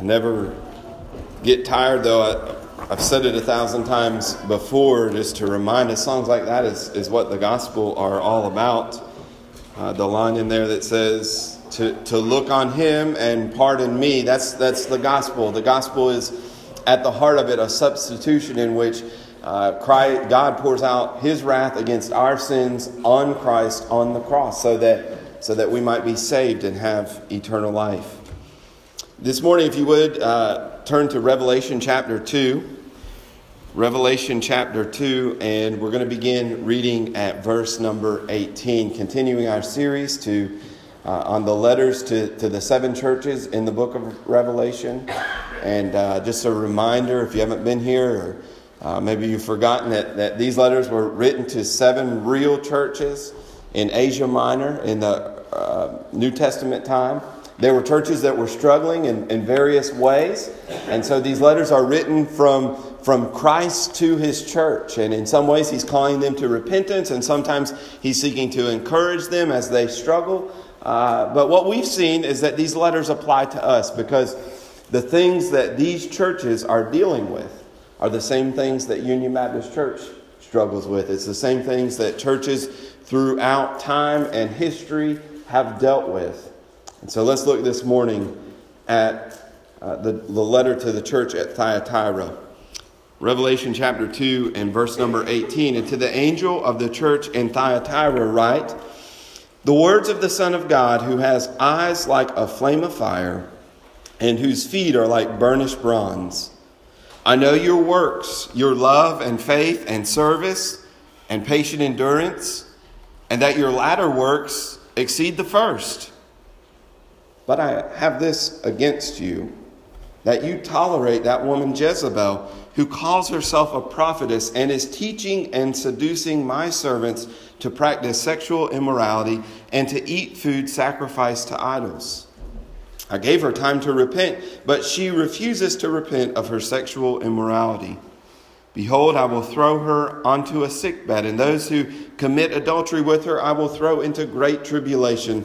I never get tired, though. I, have said it a thousand times before, just to remind us songs like that is, is what the gospel are all about. Uh, the line in there that says, to, to look on him and pardon me, that's, that's the gospel. The gospel is at the heart of it a substitution in which uh, Christ, God pours out his wrath against our sins on Christ on the cross so that, so that we might be saved and have eternal life. This morning, if you would, uh, turn to Revelation chapter 2. Revelation chapter 2, and we're going to begin reading at verse number 18, continuing our series to, uh, on the letters to, to the seven churches in the book of Revelation. And uh, just a reminder if you haven't been here, or uh, maybe you've forgotten that, that these letters were written to seven real churches in Asia Minor in the uh, New Testament time. There were churches that were struggling in, in various ways, and so these letters are written from, from Christ to his church. And in some ways, he's calling them to repentance, and sometimes he's seeking to encourage them as they struggle. Uh, but what we've seen is that these letters apply to us because the things that these churches are dealing with are the same things that Union Baptist Church struggles with. It's the same things that churches throughout time and history have dealt with. And so let's look this morning at uh, the, the letter to the church at Thyatira. Revelation chapter 2 and verse number 18. And to the angel of the church in Thyatira, write The words of the Son of God, who has eyes like a flame of fire, and whose feet are like burnished bronze. I know your works, your love and faith and service and patient endurance, and that your latter works exceed the first. But I have this against you that you tolerate that woman Jezebel, who calls herself a prophetess and is teaching and seducing my servants to practice sexual immorality and to eat food sacrificed to idols. I gave her time to repent, but she refuses to repent of her sexual immorality. Behold, I will throw her onto a sickbed, and those who commit adultery with her I will throw into great tribulation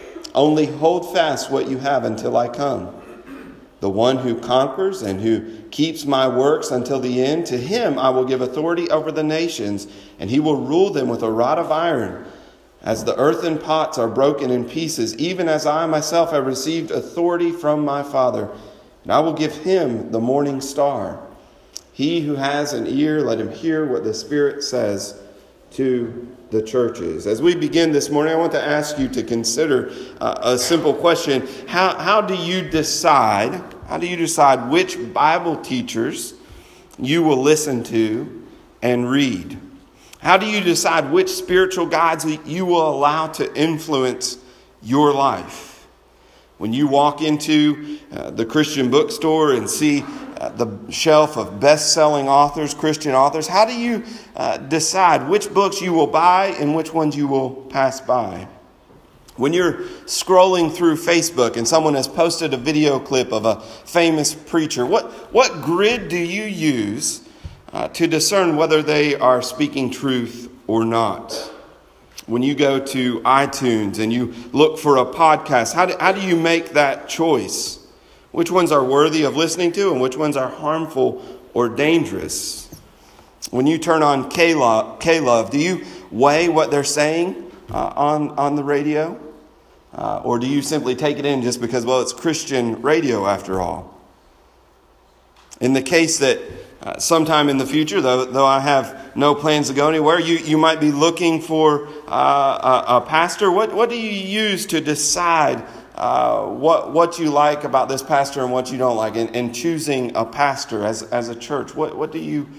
only hold fast what you have until I come. The one who conquers and who keeps my works until the end, to him I will give authority over the nations, and he will rule them with a rod of iron. As the earthen pots are broken in pieces, even as I myself have received authority from my Father, and I will give him the morning star. He who has an ear, let him hear what the Spirit says to the churches. As we begin this morning, I want to ask you to consider uh, a simple question. How, how do you decide, how do you decide which Bible teachers you will listen to and read? How do you decide which spiritual guides you will allow to influence your life? When you walk into uh, the Christian bookstore and see uh, the shelf of best selling authors, Christian authors, how do you uh, decide which books you will buy and which ones you will pass by? When you're scrolling through Facebook and someone has posted a video clip of a famous preacher, what, what grid do you use uh, to discern whether they are speaking truth or not? When you go to iTunes and you look for a podcast, how do, how do you make that choice? Which ones are worthy of listening to and which ones are harmful or dangerous? When you turn on K-Love, do you weigh what they're saying uh, on, on the radio? Uh, or do you simply take it in just because, well, it's Christian radio after all? In the case that uh, sometime in the future, though, though I have no plans to go anywhere, you, you might be looking for uh, a, a, pastor. What, what do you use to decide uh, what, what you like about this pastor and what you don't like in, in choosing a pastor as, as a church? What, what, do you,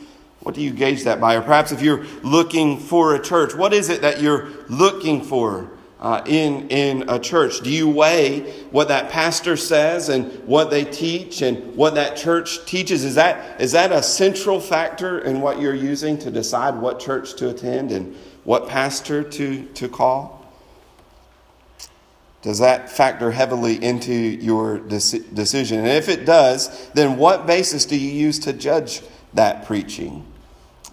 what do you gauge that by? Or perhaps if you're looking for a church, what is it that you're looking for uh, in, in a church? Do you weigh what that pastor says and what they teach and what that church teaches? Is that, is that a central factor in what you're using to decide what church to attend and what pastor to, to call? Does that factor heavily into your decision? And if it does, then what basis do you use to judge that preaching?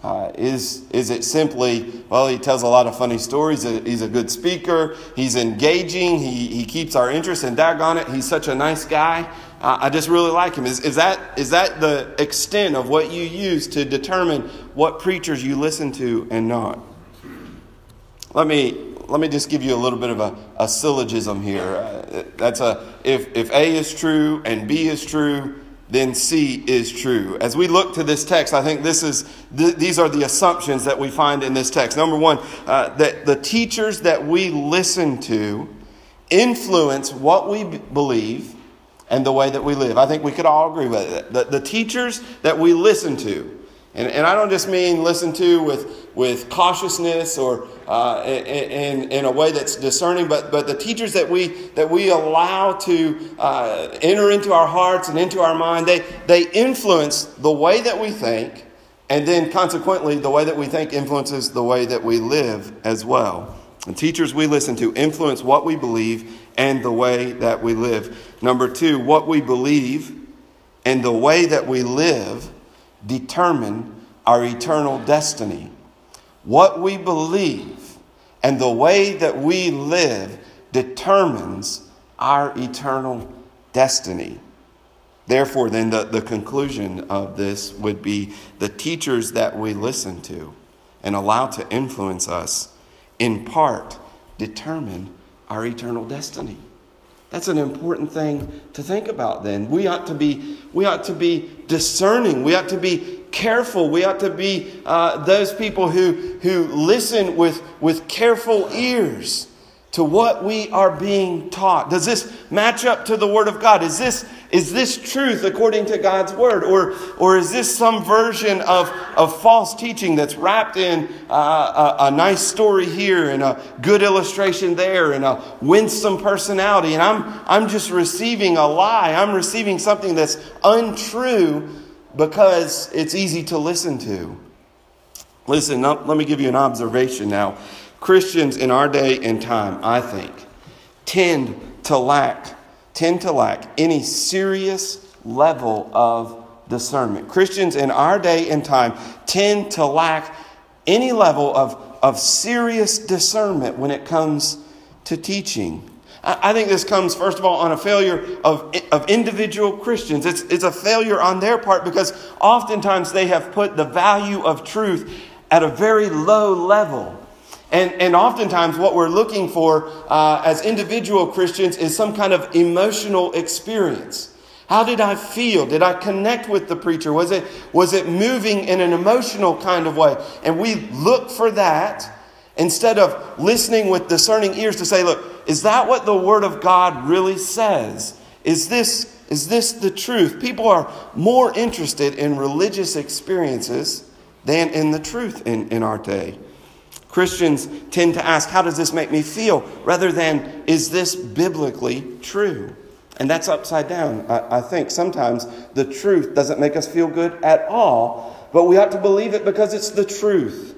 Uh, is, is it simply, well, he tells a lot of funny stories, he's a good speaker, he's engaging, he, he keeps our interest, and daggone it, he's such a nice guy. Uh, I just really like him. Is, is, that, is that the extent of what you use to determine what preachers you listen to and not? Let me let me just give you a little bit of a, a syllogism here. Uh, that's a if if A is true and B is true, then C is true. As we look to this text, I think this is th- these are the assumptions that we find in this text. Number one, uh, that the teachers that we listen to influence what we b- believe and the way that we live. I think we could all agree with it. The, the teachers that we listen to and, and I don't just mean listen to with, with cautiousness or uh, in, in a way that's discerning, but, but the teachers that we, that we allow to uh, enter into our hearts and into our mind, they, they influence the way that we think, and then consequently, the way that we think influences the way that we live as well. Teachers we listen to influence what we believe and the way that we live. Number two, what we believe and the way that we live determine our eternal destiny. What we believe and the way that we live determines our eternal destiny. Therefore, then, the, the conclusion of this would be the teachers that we listen to and allow to influence us, in part, determine our eternal destiny. That's an important thing to think about then. We ought to be, we ought to be discerning. We ought to be careful. We ought to be uh, those people who, who listen with, with careful ears to what we are being taught. Does this match up to the Word of God? Is this, is this truth according to God's Word? Or, or is this some version of, of false teaching that's wrapped in uh, a, a nice story here and a good illustration there and a winsome personality? And I'm, I'm just receiving a lie. I'm receiving something that's untrue because it's easy to listen to. Listen, let me give you an observation now. Christians in our day and time, I think, tend to lack tend to lack any serious level of discernment. Christians in our day and time tend to lack any level of, of serious discernment when it comes to teaching. I think this comes, first of all, on a failure of, of individual Christians. It's, it's a failure on their part because oftentimes they have put the value of truth at a very low level. And, and oftentimes, what we're looking for uh, as individual Christians is some kind of emotional experience. How did I feel? Did I connect with the preacher? Was it, was it moving in an emotional kind of way? And we look for that instead of listening with discerning ears to say, look, is that what the Word of God really says? Is this, is this the truth? People are more interested in religious experiences than in the truth in, in our day. Christians tend to ask, How does this make me feel? rather than, Is this biblically true? And that's upside down. I, I, think sometimes the truth doesn't make us feel good at all, but we ought to believe it because it's the truth.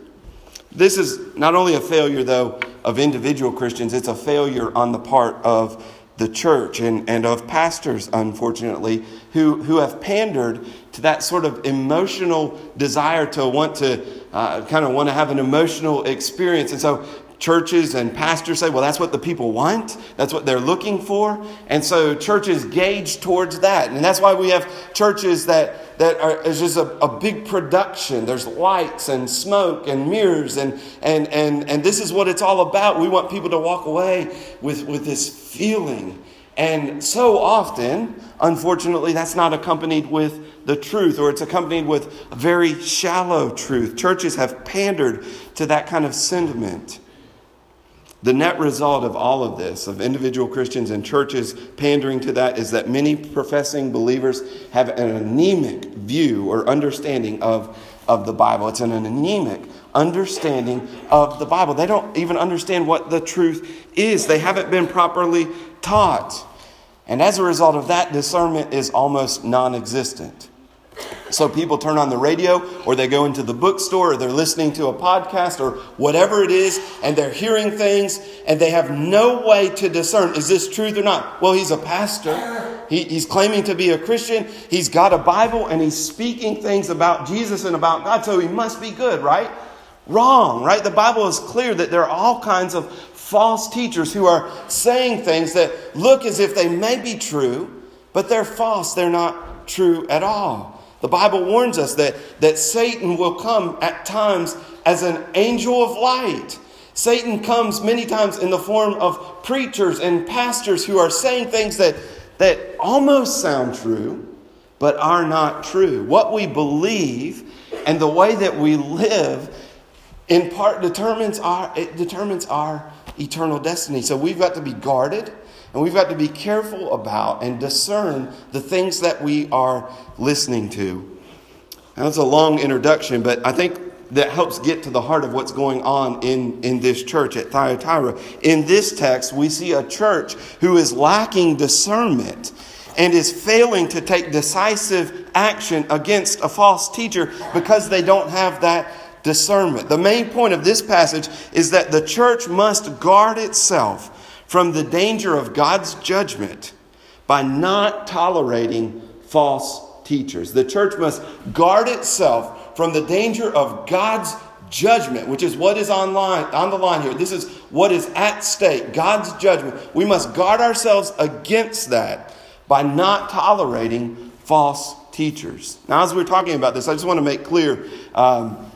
This is not only a failure, though, of individual Christians, it's a failure on the part of the church and, and of pastors, unfortunately, who, who have pandered to that sort of emotional desire to want to uh, kind of want to have an emotional experience. And so churches and pastors say, well, that's what the people want. That's what they're looking for. And so churches gauge towards that. And that's why we have churches that, that are is just a, a big production. There's lights and smoke and mirrors and, and, and, and this is what it's all about. We want people to walk away with, with this feeling. And so often, unfortunately, that's not accompanied with the truth, or it's accompanied with very shallow truth. Churches have pandered to that kind of sentiment. The net result of all of this, of individual Christians and churches pandering to that, is that many professing believers have an anemic view or understanding of, of the Bible. It's an anemic understanding of the Bible. They don't even understand what the truth is, they haven't been properly taught. And as a result of that, discernment is almost non existent. So people turn on the radio or they go into the bookstore or they're listening to a podcast or whatever it is and they're hearing things and they have no way to discern is this truth or not? Well, he's a pastor. He, he's claiming to be a Christian. He's got a Bible and he's speaking things about Jesus and about God, so he must be good, right? Wrong, right? The Bible is clear that there are all kinds of false teachers who are saying things that look as if they may be true, but they're false. They're not true at all. The Bible warns us that, that Satan will come at times as an angel of light. Satan comes many times in the form of preachers and pastors who are saying things that, that almost sound true, but are not true. What we believe and the way that we live in part determines our, it determines our eternal destiny. So we've got to be guarded and we've got to be careful about and discern the things that we are listening to. Now, that's a long introduction, but I think that helps get to the heart of what's going on in, in this church at Thyatira. In this text, we see a church who is lacking discernment and is failing to take decisive action against a false teacher because they don't have that discernment. The main point of this passage is that the church must guard itself from the danger of God's judgment by not tolerating false teachers. The church must guard itself from the danger of God's judgment, which is what is on, line, on the line here. This is what is at stake God's judgment. We must guard ourselves against that by not tolerating false teachers. Now, as we're talking about this, I just want to make clear um,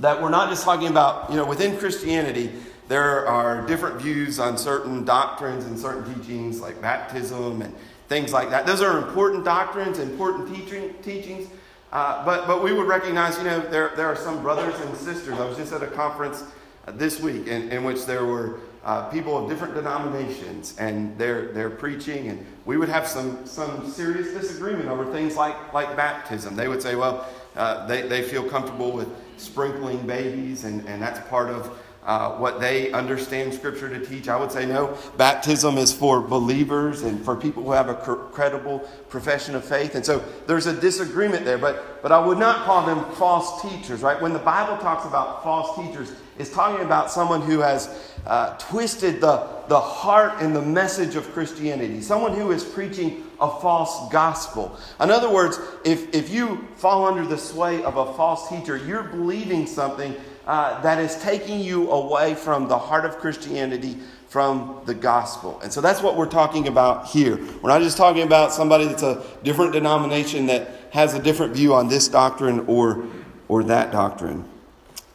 that we're not just talking about, you know, within Christianity, there are different views on certain doctrines and certain teachings, like baptism and things like that. Those are important doctrines, important teaching, teachings. Uh, but, but we would recognize, you know, there, there are some brothers and sisters. I was just at a conference uh, this week in, in which there were uh, people of different denominations and they're, they're preaching, and we would have some, some serious disagreement over things like, like baptism. They would say, well, uh, they, they feel comfortable with sprinkling babies, and, and that's part of uh, what they understand Scripture to teach. I would say no. Baptism is for believers and for people who have a credible profession of faith. And so there's a disagreement there, but, but I would not call them false teachers, right? When the Bible talks about false teachers, it's talking about someone who has uh, twisted the, the heart and the message of Christianity, someone who is preaching a false gospel. In other words, if, if you fall under the sway of a false teacher, you're believing something uh, that is taking you away from the heart of Christianity, from the gospel. And so that's what we're talking about here. We're not just talking about somebody that's a different denomination that has a different view on this doctrine or, or that doctrine.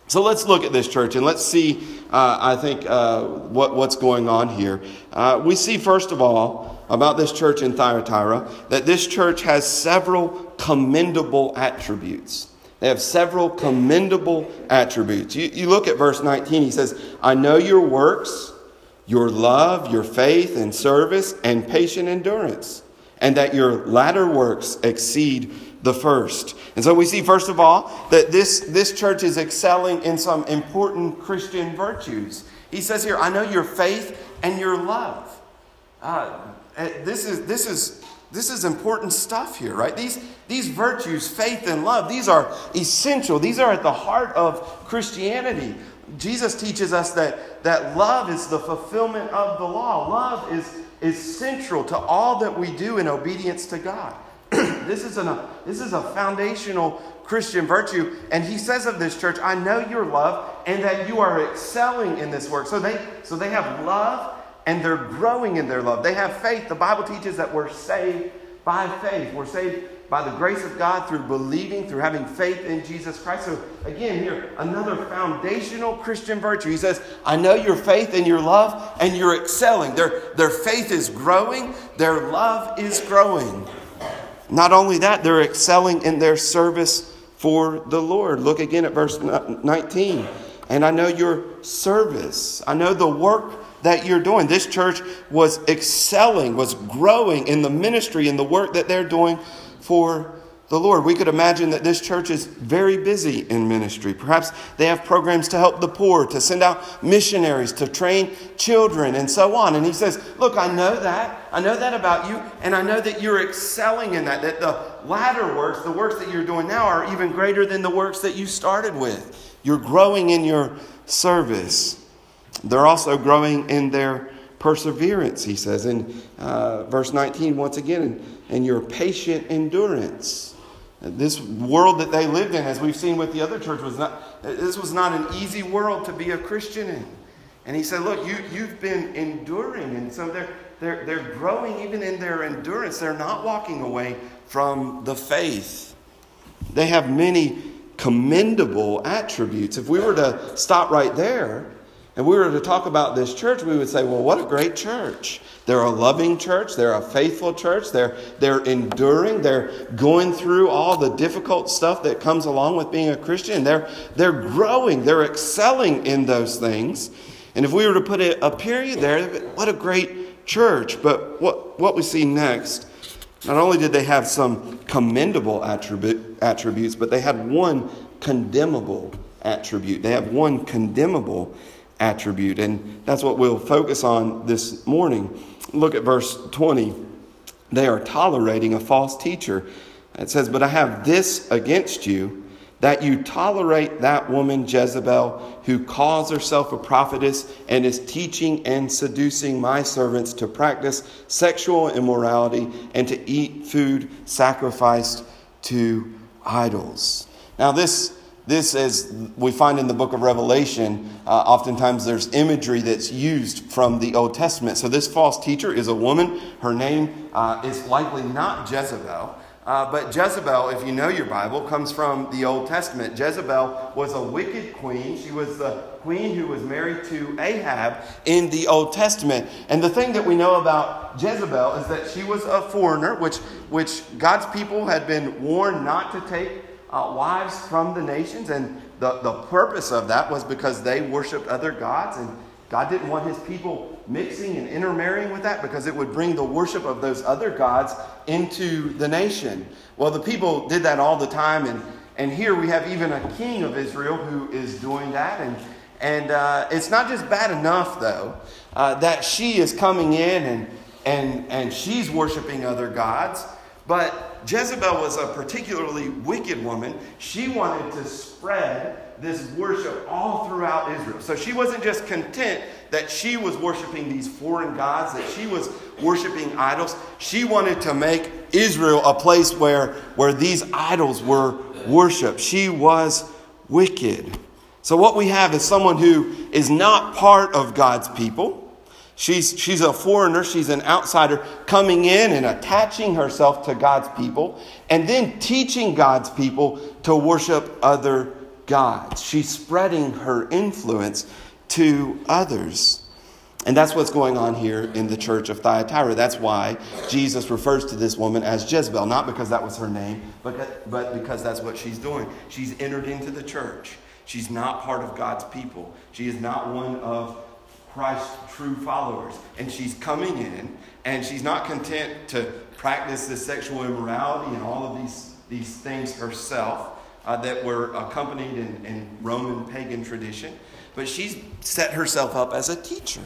So let's look at this church and let's see, uh, I think, uh, what, what's going on here. Uh, we see, first of all, about this church in Thyatira, that this church has several commendable attributes. They have several commendable attributes. You, you look at verse 19, he says, I know your works, your love, your faith and service, and patient endurance, and that your latter works exceed the first. And so we see, first of all, that this, this church is excelling in some important Christian virtues. He says here, I know your faith and your love. Uh, Uh, this, is, this is this is important stuff here, right? These, these virtues, faith and love, these are essential. These are at the heart of Christianity. Jesus teaches us that, that love is the fulfillment of the law. Love is, is central to all that we do in obedience to God. this, is an, this is a foundational Christian virtue. And he says of this church, I know your love and that you are excelling in this work. So they, so they have love and they're growing in their love. They have faith. The Bible teaches that we're saved by faith. We're saved by the grace of God through believing, through having faith in Jesus Christ. So, again, here, another foundational Christian virtue. He says, I know your faith and your love, and you're excelling. Their, their faith is growing, their love is growing. Not only that, they're excelling in their service for the Lord. Look again at verse 19. And I know your service, I know the work that you're doing. This church was excelling, was growing in the ministry and the work that they're doing for the Lord. We could imagine that this church is very busy in ministry. Perhaps they have programs to help the poor, to send out missionaries, to train children, and so on. And he says, Look, I know that. I know that about you, and I know that you're excelling in that, that the latter works, the works that you're doing now, are even greater than the works that you started with. You're growing in your service. They're also growing in their perseverance, he says in uh, verse 19, once again, and, your patient endurance. This world that they lived in, as we've seen with the other church, was not, this was not an easy world to be a Christian in. And he said, Look, you, you've been enduring. And so they're, they're, they're growing even in their endurance. They're not walking away from the faith. They have many commendable attributes. If we were to stop right there, and we were to talk about this church, we would say, well, what a great church. They're a loving church. They're a faithful church. They're, they're enduring. They're going through all the difficult stuff that comes along with being a Christian. They're, they're growing. They're excelling in those things. And if we were to put a, a period there, what a great church. But what, what we see next, not only did they have some commendable attribute, attributes, but they had one condemnable attribute. They have one condemnable attribute. And that's what we'll focus on this morning. Look at verse 20. They are tolerating a false teacher. It says, But I have this against you, that you tolerate that woman Jezebel, who calls herself a prophetess and is teaching and seducing my servants to practice sexual immorality and to eat food sacrificed to idols. Now, this this, as we find in the book of Revelation, uh, oftentimes there's imagery that's used from the Old Testament. So, this false teacher is a woman. Her name uh, is likely not Jezebel. Uh, but Jezebel, if you know your Bible, comes from the Old Testament. Jezebel was a wicked queen. She was the queen who was married to Ahab in the Old Testament. And the thing that we know about Jezebel is that she was a foreigner, which, which God's people had been warned not to take uh, wives from the nations. And the, the purpose of that was because they worshiped other gods. And God didn't want his people mixing and intermarrying with that because it would bring the worship of those other gods into the nation. Well, the people did that all the time. And, and here we have even a king of Israel who is doing that. And, and uh, it's not just bad enough, though, uh, that she is coming in and, and, and she's worshiping other gods. But Jezebel was a particularly wicked woman. She wanted to spread this worship all throughout Israel. So she wasn't just content that she was worshiping these foreign gods, that she was worshiping idols. She wanted to make Israel a place where, where these idols were worshiped. She was wicked. So, what we have is someone who is not part of God's people She's, she's a foreigner, she's an outsider coming in and attaching herself to God's people and then teaching God's people to worship other gods. She's spreading her influence to others. And that's what's going on here in the church of Thyatira. That's why Jesus refers to this woman as Jezebel, not because that was her name, but, but because that's what she's doing. She's entered into the church. She's not part of God's people. She is not one of Christ's true followers. And she's coming in, and she's not content to practice this sexual immorality and all of these, these things herself uh, that were accompanied in, in Roman pagan tradition, but she's set herself up as a teacher.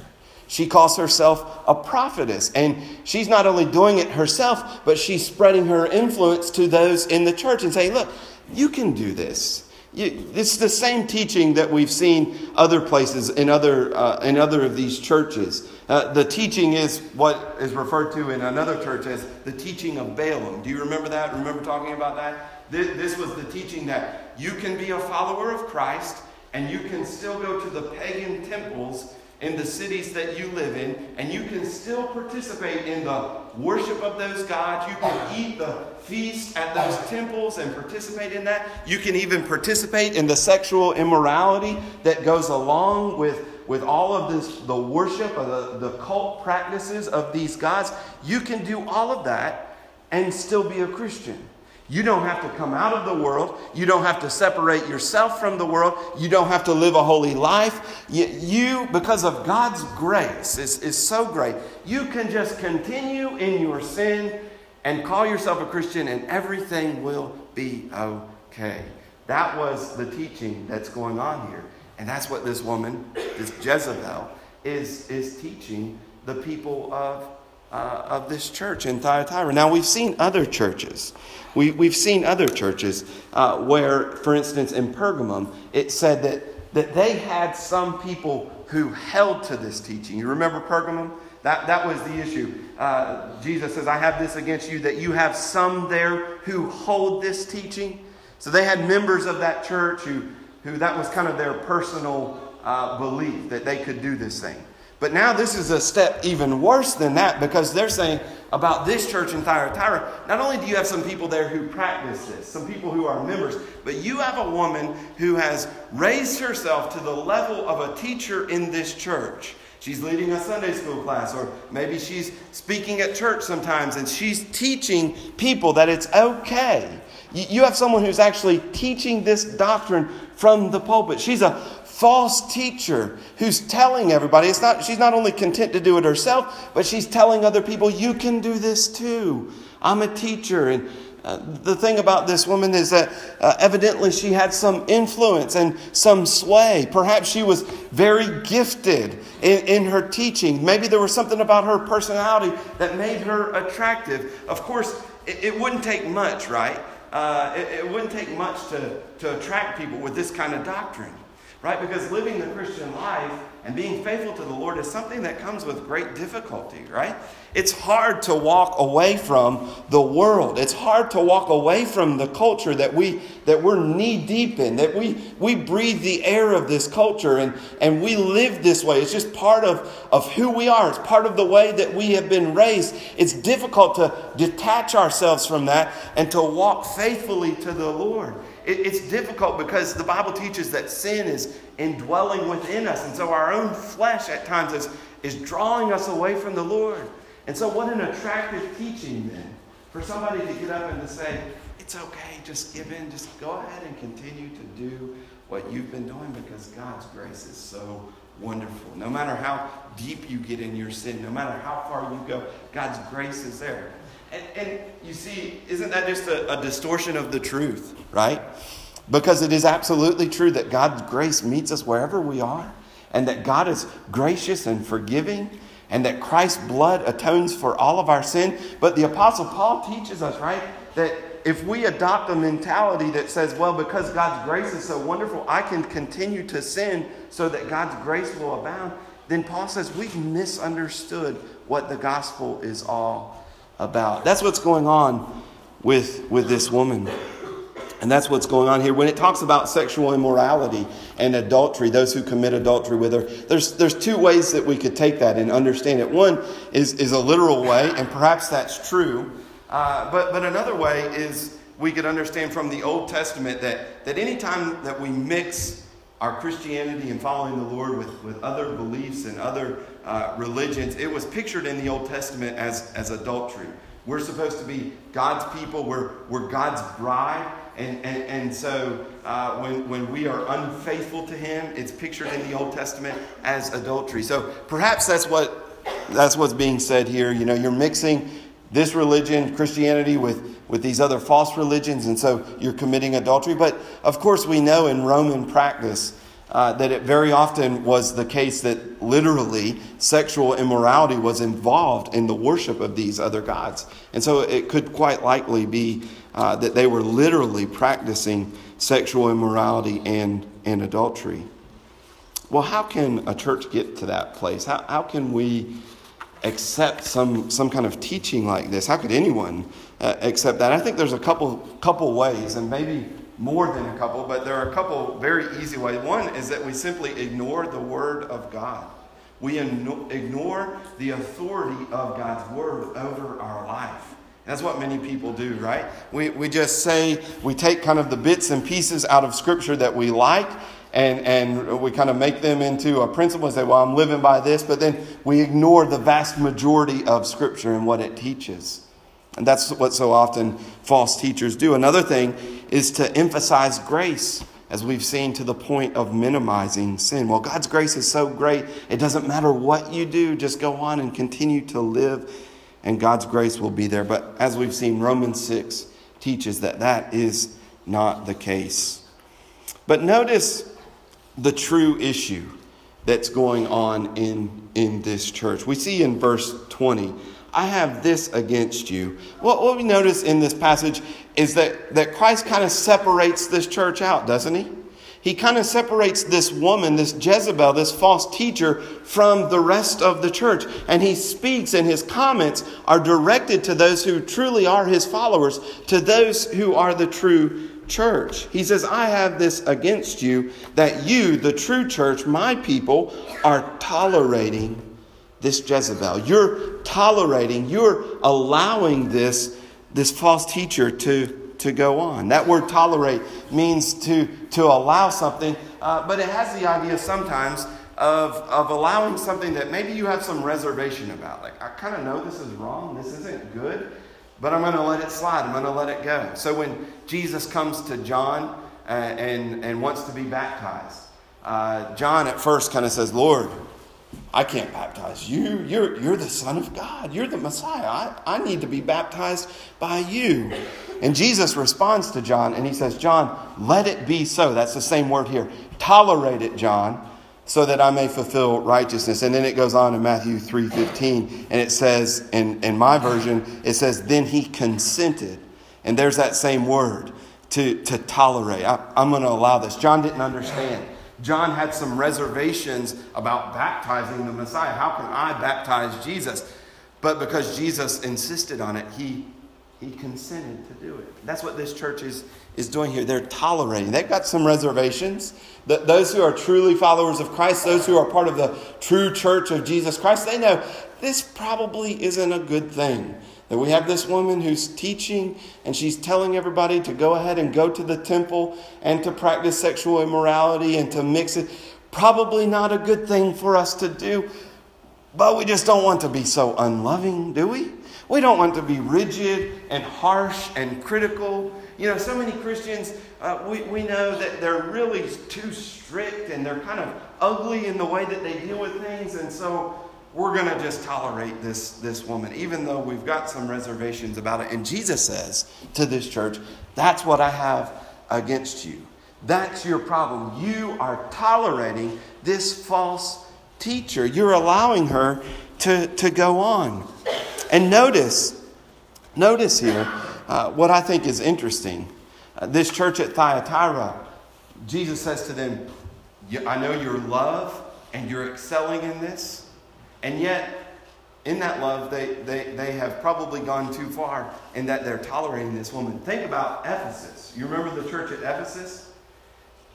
She calls herself a prophetess. And she's not only doing it herself, but she's spreading her influence to those in the church and saying, look, you can do this. It's the same teaching that we've seen other places in other, uh, in other of these churches. Uh, the teaching is what is referred to in another church as the teaching of Balaam. Do you remember that? Remember talking about that? This, this was the teaching that you can be a follower of Christ and you can still go to the pagan temples in the cities that you live in, and you can still participate in the worship of those gods. You can eat the feast at those temples and participate in that. You can even participate in the sexual immorality that goes along with, with all of this, the worship of the, the cult practices of these gods. You can do all of that and still be a Christian. You don't have to come out of the world. You don't have to separate yourself from the world. You don't have to live a holy life. You, you because of God's grace, is, is so great, you can just continue in your sin and call yourself a Christian, and everything will be okay. That was the teaching that's going on here. And that's what this woman, this Jezebel, is, is teaching the people of, uh, of this church in Thyatira. Now, we've seen other churches. We, we've seen other churches uh, where, for instance, in Pergamum, it said that, that they had some people who held to this teaching. You remember Pergamum? That, that was the issue. Uh, Jesus says, I have this against you, that you have some there who hold this teaching. So they had members of that church who, who that was kind of their personal uh, belief that they could do this thing. But now this is a step even worse than that because they're saying about this church in Thyatira, not only do you have some people there who practice this, some people who are members, but you have a woman who has raised herself to the level of a teacher in this church. She's leading a Sunday school class, or maybe she's speaking at church sometimes, and she's teaching people that it's okay. You have someone who's actually teaching this doctrine from the pulpit. She's a false teacher who's telling everybody it's not she's not only content to do it herself but she's telling other people you can do this too i'm a teacher and uh, the thing about this woman is that uh, evidently she had some influence and some sway. Perhaps she was very gifted in, in her teaching. Maybe there was something about her personality that made her attractive. Of course, it, it wouldn't take much, right? Uh, it, it wouldn't take much to, to attract people with this kind of doctrine right? Because living the Christian life and being faithful to the Lord is something that comes with great difficulty, right? It's hard to walk away from the world. It's hard to walk away from the culture that we that we're knee deep in, that we we breathe the air of this culture and, and we live this way. It's just part of, of who we are. It's part of the way that we have been raised. It's difficult to detach ourselves from that and to walk faithfully to the Lord it, it's difficult because the Bible teaches that sin is indwelling within us. And so our own flesh at times is, is drawing us away from the Lord. And so, what an attractive teaching then for somebody to get up and to say, it's okay, just give in, just go ahead and continue to do what you've been doing because God's grace is so wonderful. No matter how deep you get in your sin, no matter how far you go, God's grace is there. And, and you see, isn't that just a, a distortion of the truth, right? Because it is absolutely true that God's grace meets us wherever we are, and that God is gracious and forgiving, and that Christ's blood atones for all of our sin. But the Apostle Paul teaches us, right, that if we adopt a mentality that says, well, because God's grace is so wonderful, I can continue to sin so that God's grace will abound, then Paul says we've misunderstood what the gospel is all about. That's what's going on with, with this woman. And that's what's going on here. When it talks about sexual immorality and adultery, those who commit adultery with her, there's, there's two ways that we could take that and understand it. One is, is a literal way, and perhaps that's true. Uh, but, but another way is we could understand from the Old Testament that, that anytime that we mix our Christianity and following the Lord with, with other beliefs and other uh, religions, it was pictured in the Old Testament as, as adultery. We're supposed to be God's people, we're, we're God's bride. And, and, and so uh, when, when we are unfaithful to Him, it's pictured in the Old Testament as adultery. So perhaps that's, what, that's what's being said here. You know, you're mixing this religion, Christianity, with, with these other false religions, and so you're committing adultery. But of course, we know in Roman practice, uh, that it very often was the case that literally sexual immorality was involved in the worship of these other gods. And so it could quite likely be uh, that they were literally practicing sexual immorality and, and adultery. Well, how can a church get to that place? How, how can we accept some, some kind of teaching like this? How could anyone uh, accept that? I think there's a couple, couple ways, and maybe more than a couple, but there are a couple very easy ways. One is that we simply ignore the Word of God. We ignore the authority of God's Word over our life. That's what many people do, right? We, we just say, we take kind of the bits and pieces out of Scripture that we like, and, and we kind of make them into a principle and say, well, I'm living by this, but then we ignore the vast majority of Scripture and what it teaches. And that's what so often false teachers do. Another thing is to emphasize grace, as we've seen to the point of minimizing sin. Well, God's grace is so great, it doesn't matter what you do, just go on and continue to live and God's grace will be there. But as we've seen, Romans 6 teaches that that is not the case. But notice the true issue that's going on in, in this church. We see in verse 20, I have this against you. What, what we notice in this passage is that, that Christ kind of separates this church out, doesn't he? he kind of separates this woman, this Jezebel, this false teacher, from the rest of the church. And he speaks, and his comments are directed to those who truly are his followers, to those who are the true church. He says, I have this against you that you, the true church, my people, are tolerating this Jezebel. You're tolerating, you're allowing this, this false teacher to to go on. That word tolerate means to, to allow something, uh, but it has the idea sometimes of, of allowing something that maybe you have some reservation about. Like, I kind of know this is wrong, this isn't good, but I'm going to let it slide, I'm going to let it go. So when Jesus comes to John uh, and, and wants to be baptized, uh, John at first kind of says, Lord, I can't baptize you. You're, you're the Son of God. You're the Messiah. I, I need to be baptized by you. And Jesus responds to John and he says, John, let it be so. That's the same word here. Tolerate it, John, so that I may fulfill righteousness. And then it goes on in Matthew 3.15 and it says, in, in my version, it says, then he consented. And there's that same word, to, to tolerate. I, I'm going to allow this. John didn't understand. John had some reservations about baptizing the Messiah. How can I baptize Jesus? But because Jesus insisted on it, he, he consented to do it. That's what this church is, is doing here. They're tolerating. They've got some reservations. The, those who are truly followers of Christ, those who are part of the true church of Jesus Christ, they know this probably isn't a good thing. That we have this woman who's teaching and she's telling everybody to go ahead and go to the temple and to practice sexual immorality and to mix it. Probably not a good thing for us to do, but we just don't want to be so unloving, do we? We don't want to be rigid and harsh and critical. You know, so many Christians, uh, we, we know that they're really too strict and they're kind of ugly in the way that they deal with things. And so we're going to just tolerate this, this woman, even though we've got some reservations about it. And Jesus says to this church, That's what I have against you. That's your problem. You are tolerating this false teacher, you're allowing her to, to go on. And notice, notice here uh, what I think is interesting. Uh, this church at Thyatira, Jesus says to them, I know your love and you're excelling in this. And yet, in that love, they, they, they have probably gone too far in that they're tolerating this woman. Think about Ephesus. You remember the church at Ephesus?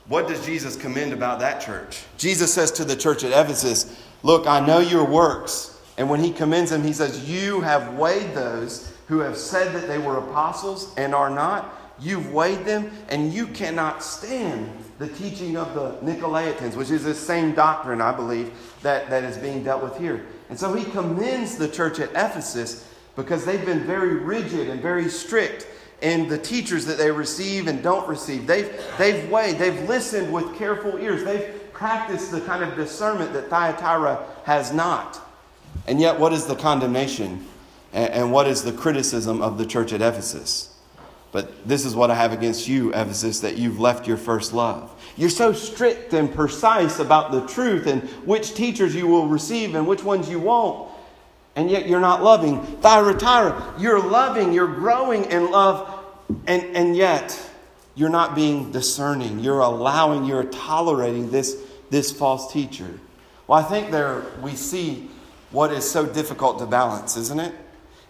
What does Jesus commend about that church? Jesus says to the church at Ephesus, Look, I know your works. And when he commends them, he says, You have weighed those who have said that they were apostles and are not. You've weighed them, and you cannot stand the teaching of the Nicolaitans, which is the same doctrine, I believe, that, that is being dealt with here. And so he commends the church at Ephesus because they've been very rigid and very strict in the teachers that they receive and don't receive. They've, they've weighed, they've listened with careful ears, they've practiced the kind of discernment that Thyatira has not. And yet, what is the condemnation and, and what is the criticism of the church at Ephesus? But this is what I have against you, Ephesus, that you've left your first love. You're so strict and precise about the truth and which teachers you will receive and which ones you won't. And yet you're not loving. Thyatira, you're loving, you're growing in love, and, and yet you're not being discerning. You're allowing, you're tolerating this, this false teacher. Well, I think there we see what is so difficult to balance, isn't it?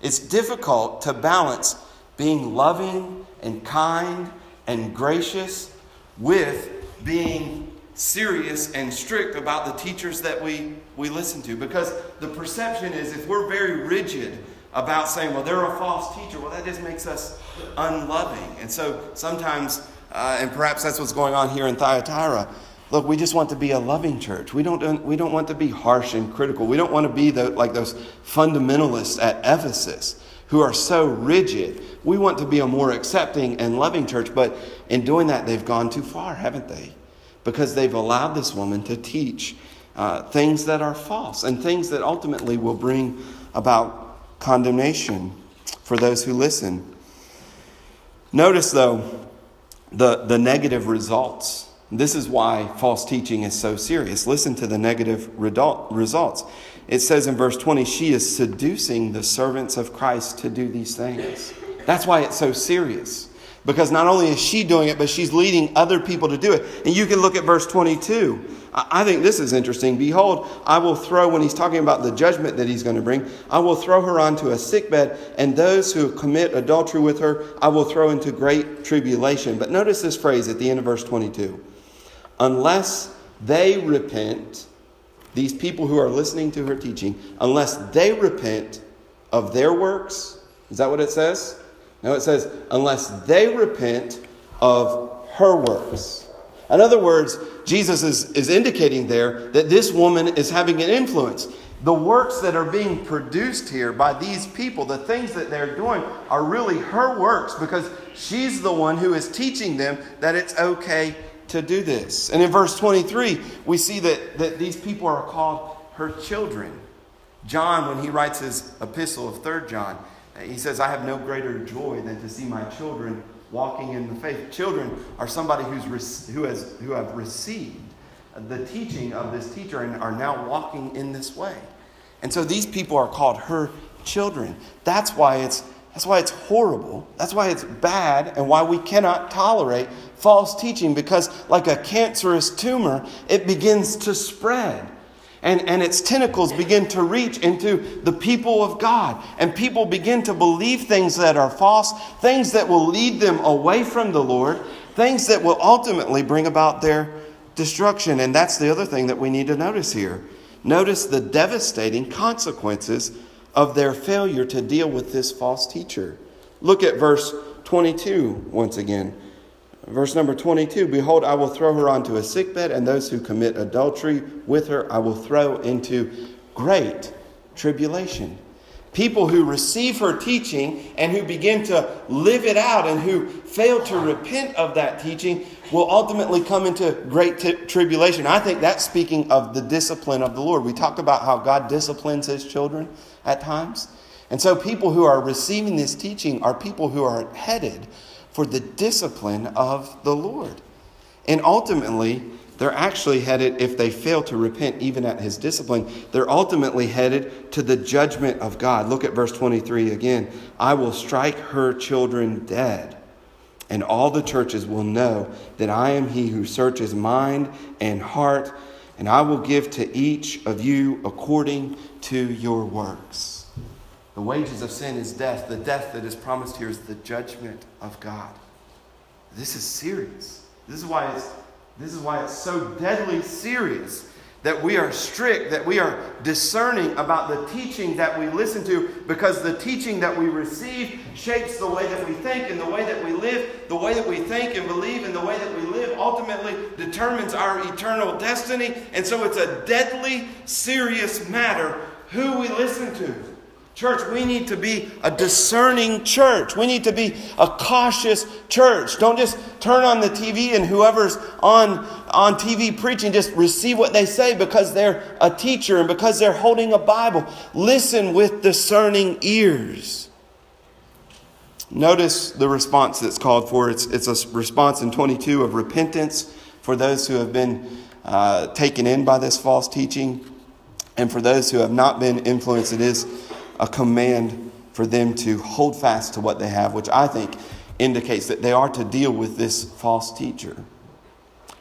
It's difficult to balance being loving and kind and gracious with being serious and strict about the teachers that we, we listen to. Because the perception is if we're very rigid about saying, well, they're a false teacher, well, that just makes us unloving. And so sometimes, uh, and perhaps that's what's going on here in Thyatira. Look, we just want to be a loving church. We don't, we don't want to be harsh and critical. We don't want to be the, like those fundamentalists at Ephesus who are so rigid. We want to be a more accepting and loving church, but in doing that, they've gone too far, haven't they? Because they've allowed this woman to teach uh, things that are false and things that ultimately will bring about condemnation for those who listen. Notice, though, the, the negative results. This is why false teaching is so serious. Listen to the negative results. It says in verse 20, she is seducing the servants of Christ to do these things. That's why it's so serious. Because not only is she doing it, but she's leading other people to do it. And you can look at verse 22. I think this is interesting. Behold, I will throw, when he's talking about the judgment that he's going to bring, I will throw her onto a sickbed, and those who commit adultery with her, I will throw into great tribulation. But notice this phrase at the end of verse 22 Unless they repent, these people who are listening to her teaching, unless they repent of their works, is that what it says? No, it says, unless they repent of her works. In other words, Jesus is, is indicating there that this woman is having an influence. The works that are being produced here by these people, the things that they're doing, are really her works because she's the one who is teaching them that it's okay to do this. And in verse 23, we see that, that these people are called her children. John, when he writes his epistle of 3rd John, he says, I have no greater joy than to see my children walking in the faith. Children are somebody who's who, has, who have received the teaching of this teacher and are now walking in this way. And so these people are called her children. That's why it's that's why it's horrible. That's why it's bad and why we cannot tolerate false teaching because like a cancerous tumor, it begins to spread and, and its tentacles begin to reach into the people of God. And people begin to believe things that are false, things that will lead them away from the Lord, things that will ultimately bring about their destruction. And that's the other thing that we need to notice here. Notice the devastating consequences of their failure to deal with this false teacher. Look at verse 22 once again. Verse number 22 Behold, I will throw her onto a sickbed, and those who commit adultery with her I will throw into great tribulation. People who receive her teaching and who begin to live it out and who fail to repent of that teaching will ultimately come into great t- tribulation. I think that's speaking of the discipline of the Lord. We talk about how God disciplines his children at times. And so people who are receiving this teaching are people who are headed for the discipline of the Lord. And ultimately, they're actually headed, if they fail to repent even at his discipline, they're ultimately headed to the judgment of God. Look at verse 23 again. I will strike her children dead, and all the churches will know that I am he who searches mind and heart, and I will give to each of you according to your works. The wages of sin is death. The death that is promised here is the judgment of God. This is serious. This is why it's, this is why it's so deadly serious that we are strict, that we are discerning about the teaching that we listen to, because the teaching that we receive shapes the way that we think and the way that we live. The way that we think and believe and the way that we live ultimately determines our eternal destiny. And so it's a deadly serious matter who we listen to. Church, we need to be a discerning church. We need to be a cautious church. Don't just turn on the TV and whoever's on, on TV preaching, just receive what they say because they're a teacher and because they're holding a Bible. Listen with discerning ears. Notice the response that's called for. It's, it's a response in 22 of repentance for those who have been uh, taken in by this false teaching. And for those who have not been influenced, it is a command for them to hold fast to what they have, which I think indicates that they are to deal with this false teacher.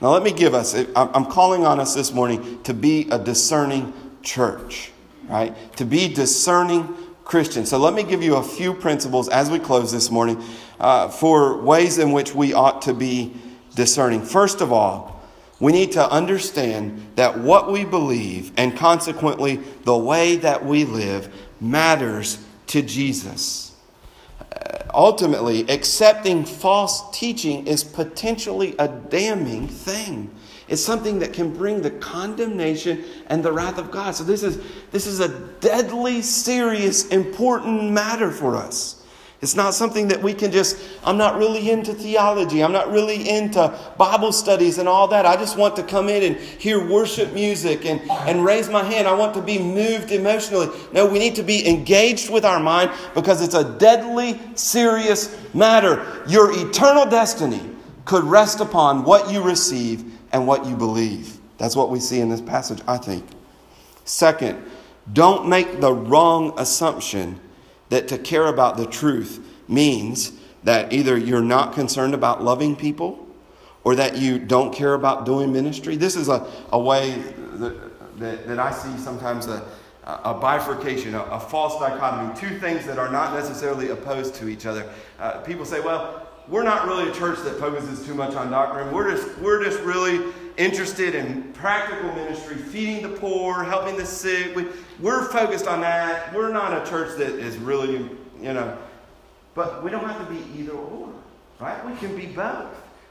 Now, let me give us, I'm calling on us this morning to be a discerning church, right? To be discerning Christians. So, let me give you a few principles as we close this morning uh, for ways in which we ought to be discerning. First of all, we need to understand that what we believe and consequently the way that we live matters to Jesus. Uh, ultimately, accepting false teaching is potentially a damning thing. It's something that can bring the condemnation and the wrath of God. So this is this is a deadly serious important matter for us. It's not something that we can just, I'm not really into theology. I'm not really into Bible studies and all that. I just want to come in and hear worship music and, and raise my hand. I want to be moved emotionally. No, we need to be engaged with our mind because it's a deadly, serious matter. Your eternal destiny could rest upon what you receive and what you believe. That's what we see in this passage, I think. Second, don't make the wrong assumption that to care about the truth means that either you're not concerned about loving people or that you don't care about doing ministry. This is a, a way that, that, that I see sometimes a, a bifurcation, a, a, false dichotomy, two things that are not necessarily opposed to each other. Uh, people say, well, we're not really a church that focuses too much on doctrine. We're just, we're just really interested in practical ministry, feeding the poor, helping the sick. We, we're focused on that. We're not a church that is really, you know, but we don't have to be either or, right? We can be both.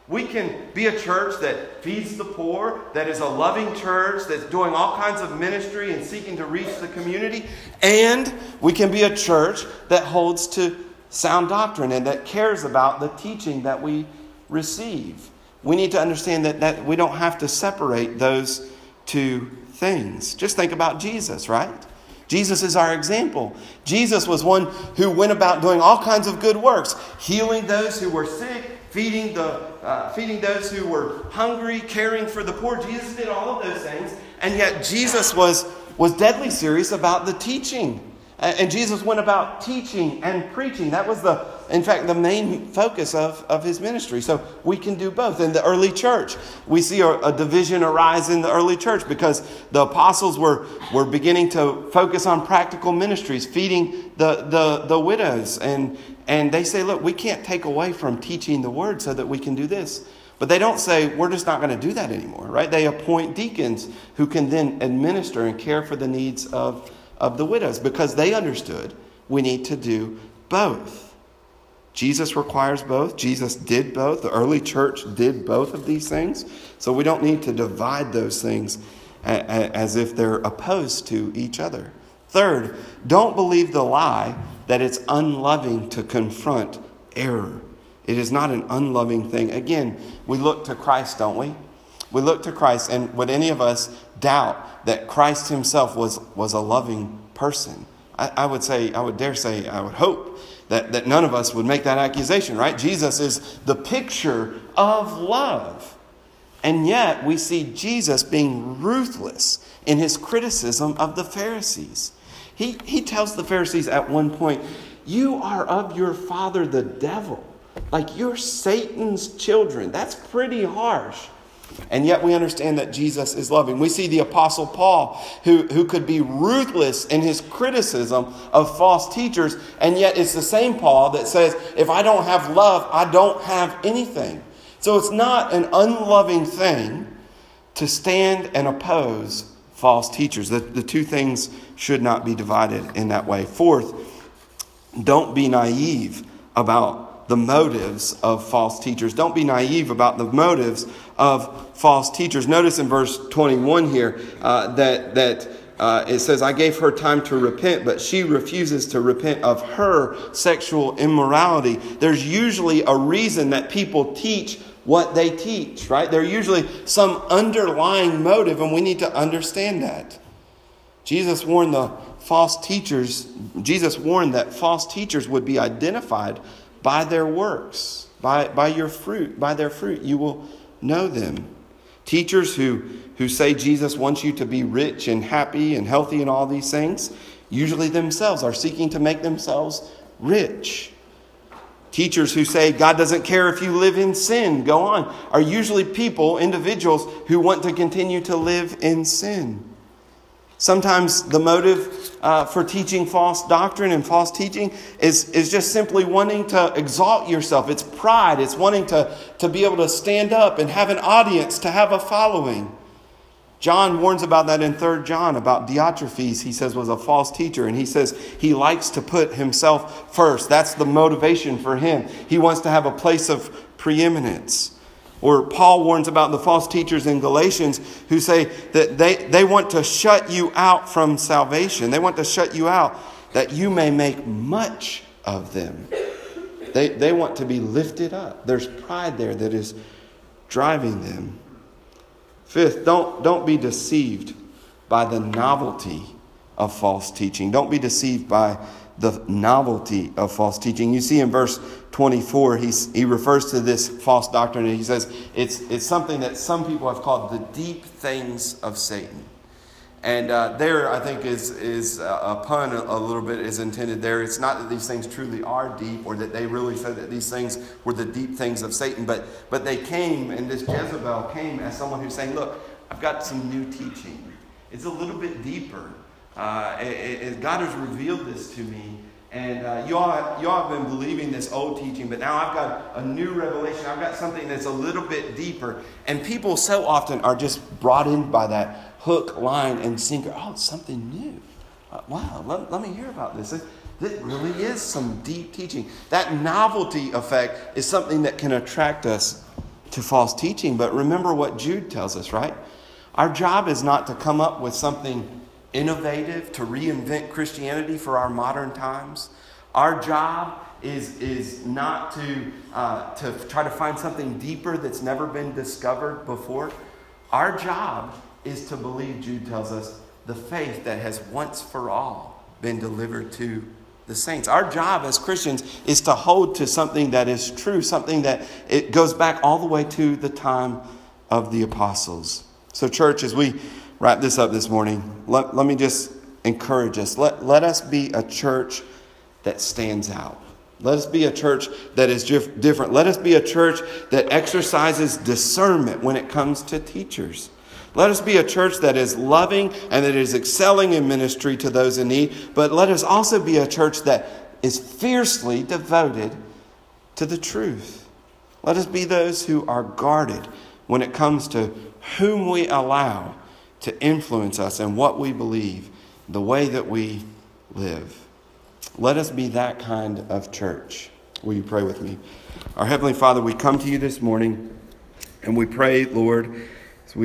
We can be a church that feeds the poor, that is a loving church, that's doing all kinds of ministry and seeking to reach the community. And we can be a church that holds to sound doctrine and that cares about the teaching that we receive. We need to understand that, that we don't have to separate those two things. Just think about Jesus, right? Jesus is our example. Jesus was one who went about doing all kinds of good works, healing those who were sick, feeding, the, uh, feeding those who were hungry, caring for the poor. Jesus did all of those things, and yet Jesus was, was deadly serious about the teaching and Jesus went about teaching and preaching. That was the, in fact, the main focus of, of his ministry. So we can do both. In the early church, we see a, a, division arise in the early church because the apostles were, were beginning to focus on practical ministries, feeding the, the, the widows. And, and they say, look, we can't take away from teaching the word so that we can do this. But they don't say, we're just not going to do that anymore, right? They appoint deacons who can then administer and care for the needs of of the widows because they understood we need to do both. Jesus requires both. Jesus did both. The early church did both of these things. So we don't need to divide those things as if they're opposed to each other. Third, don't believe the lie that it's unloving to confront error. It is not an unloving thing. Again, we look to Christ, don't we? We look to Christ, and would any of us doubt that Christ himself was, was a loving person? I, I would say, I would dare say, I would hope that, that none of us would make that accusation, right? Jesus is the picture of love. And yet, we see Jesus being ruthless in his criticism of the Pharisees. He, he tells the Pharisees at one point, You are of your father, the devil. Like you're Satan's children. That's pretty harsh. And yet we understand that Jesus is loving. We see the Apostle Paul, who, who could be ruthless in his criticism of false teachers, and yet it's the same Paul that says, if I don't have love, I don't have anything. So it's not an unloving thing to stand and oppose false teachers. The, the two things should not be divided in that way. Fourth, don't be naive about the motives of false teachers. Don't be naive about the motives of false teachers. Notice in verse 21 here uh, that, that uh, it says, I gave her time to repent, but she refuses to repent of her sexual immorality. There's usually a reason that people teach what they teach, right? There's usually some underlying motive, and we need to understand that. Jesus warned the false teachers, Jesus warned that false teachers would be identified by their works, by, by your fruit, by their fruit, you will know them. Teachers who, who say Jesus wants you to be rich and happy and healthy and all these things, usually themselves are seeking to make themselves rich. Teachers who say God doesn't care if you live in sin, go on, are usually people, individuals, who want to continue to live in sin. Sometimes the motive uh, for teaching false doctrine and false teaching is, is just simply wanting to exalt yourself. It's pride. It's wanting to, to be able to stand up and have an audience, to have a following. John warns about that in 3 John about Diotrephes, he says, was a false teacher. And he says he likes to put himself first. That's the motivation for him. He wants to have a place of preeminence. Or Paul warns about the false teachers in Galatians who say that they, they want to shut you out from salvation. They want to shut you out that you may make much of them. they, they want to be lifted up. There's pride there that is driving them. Fifth, don't, don't be deceived by the novelty of false teaching. Don't be deceived by the novelty of false teaching. You see in verse 24, he's, he refers to this false doctrine and he says it's, it's something that some people have called the deep things of Satan. And uh, there, I think, is, is a pun a, little bit is intended there. It's not that these things truly are deep or that they really said that these things were the deep things of Satan, but, but they came, and this Jezebel came as someone who's saying, Look, I've got some new teaching. It's a little bit deeper. Uh, it, it, God has revealed this to me. And uh, you, all, you all have been believing this old teaching, but now I've got a new revelation. I've got something that's a little bit deeper. And people so often are just brought in by that hook, line, and sinker. Oh, it's something new. Uh, wow, let, let me hear about this. It, it really is some deep teaching. That novelty effect is something that can attract us to false teaching. But remember what Jude tells us, right? Our job is not to come up with something innovative, to reinvent Christianity for our modern times. Our job is, is not to, uh, to try to find something deeper that's never been discovered before. Our job is to believe, Jude tells us, the faith that has once for all been delivered to the saints. Our job as Christians is to hold to something that is true, something that it goes back all the way to the time of the apostles. So, church, as we wrap this up this morning, let, let me just encourage us. Let, let us be a church that stands out. Let us be a church that is different. Let us be a church that exercises discernment when it comes to teachers. Let us be a church that is loving and that is excelling in ministry to those in need, but let us also be a church that is fiercely devoted to the truth. Let us be those who are guarded when it comes to whom we allow to influence us and what we believe, the way that we live. Let us be that kind of church. Will you pray with me? Our Heavenly Father, we come to you this morning and we pray, Lord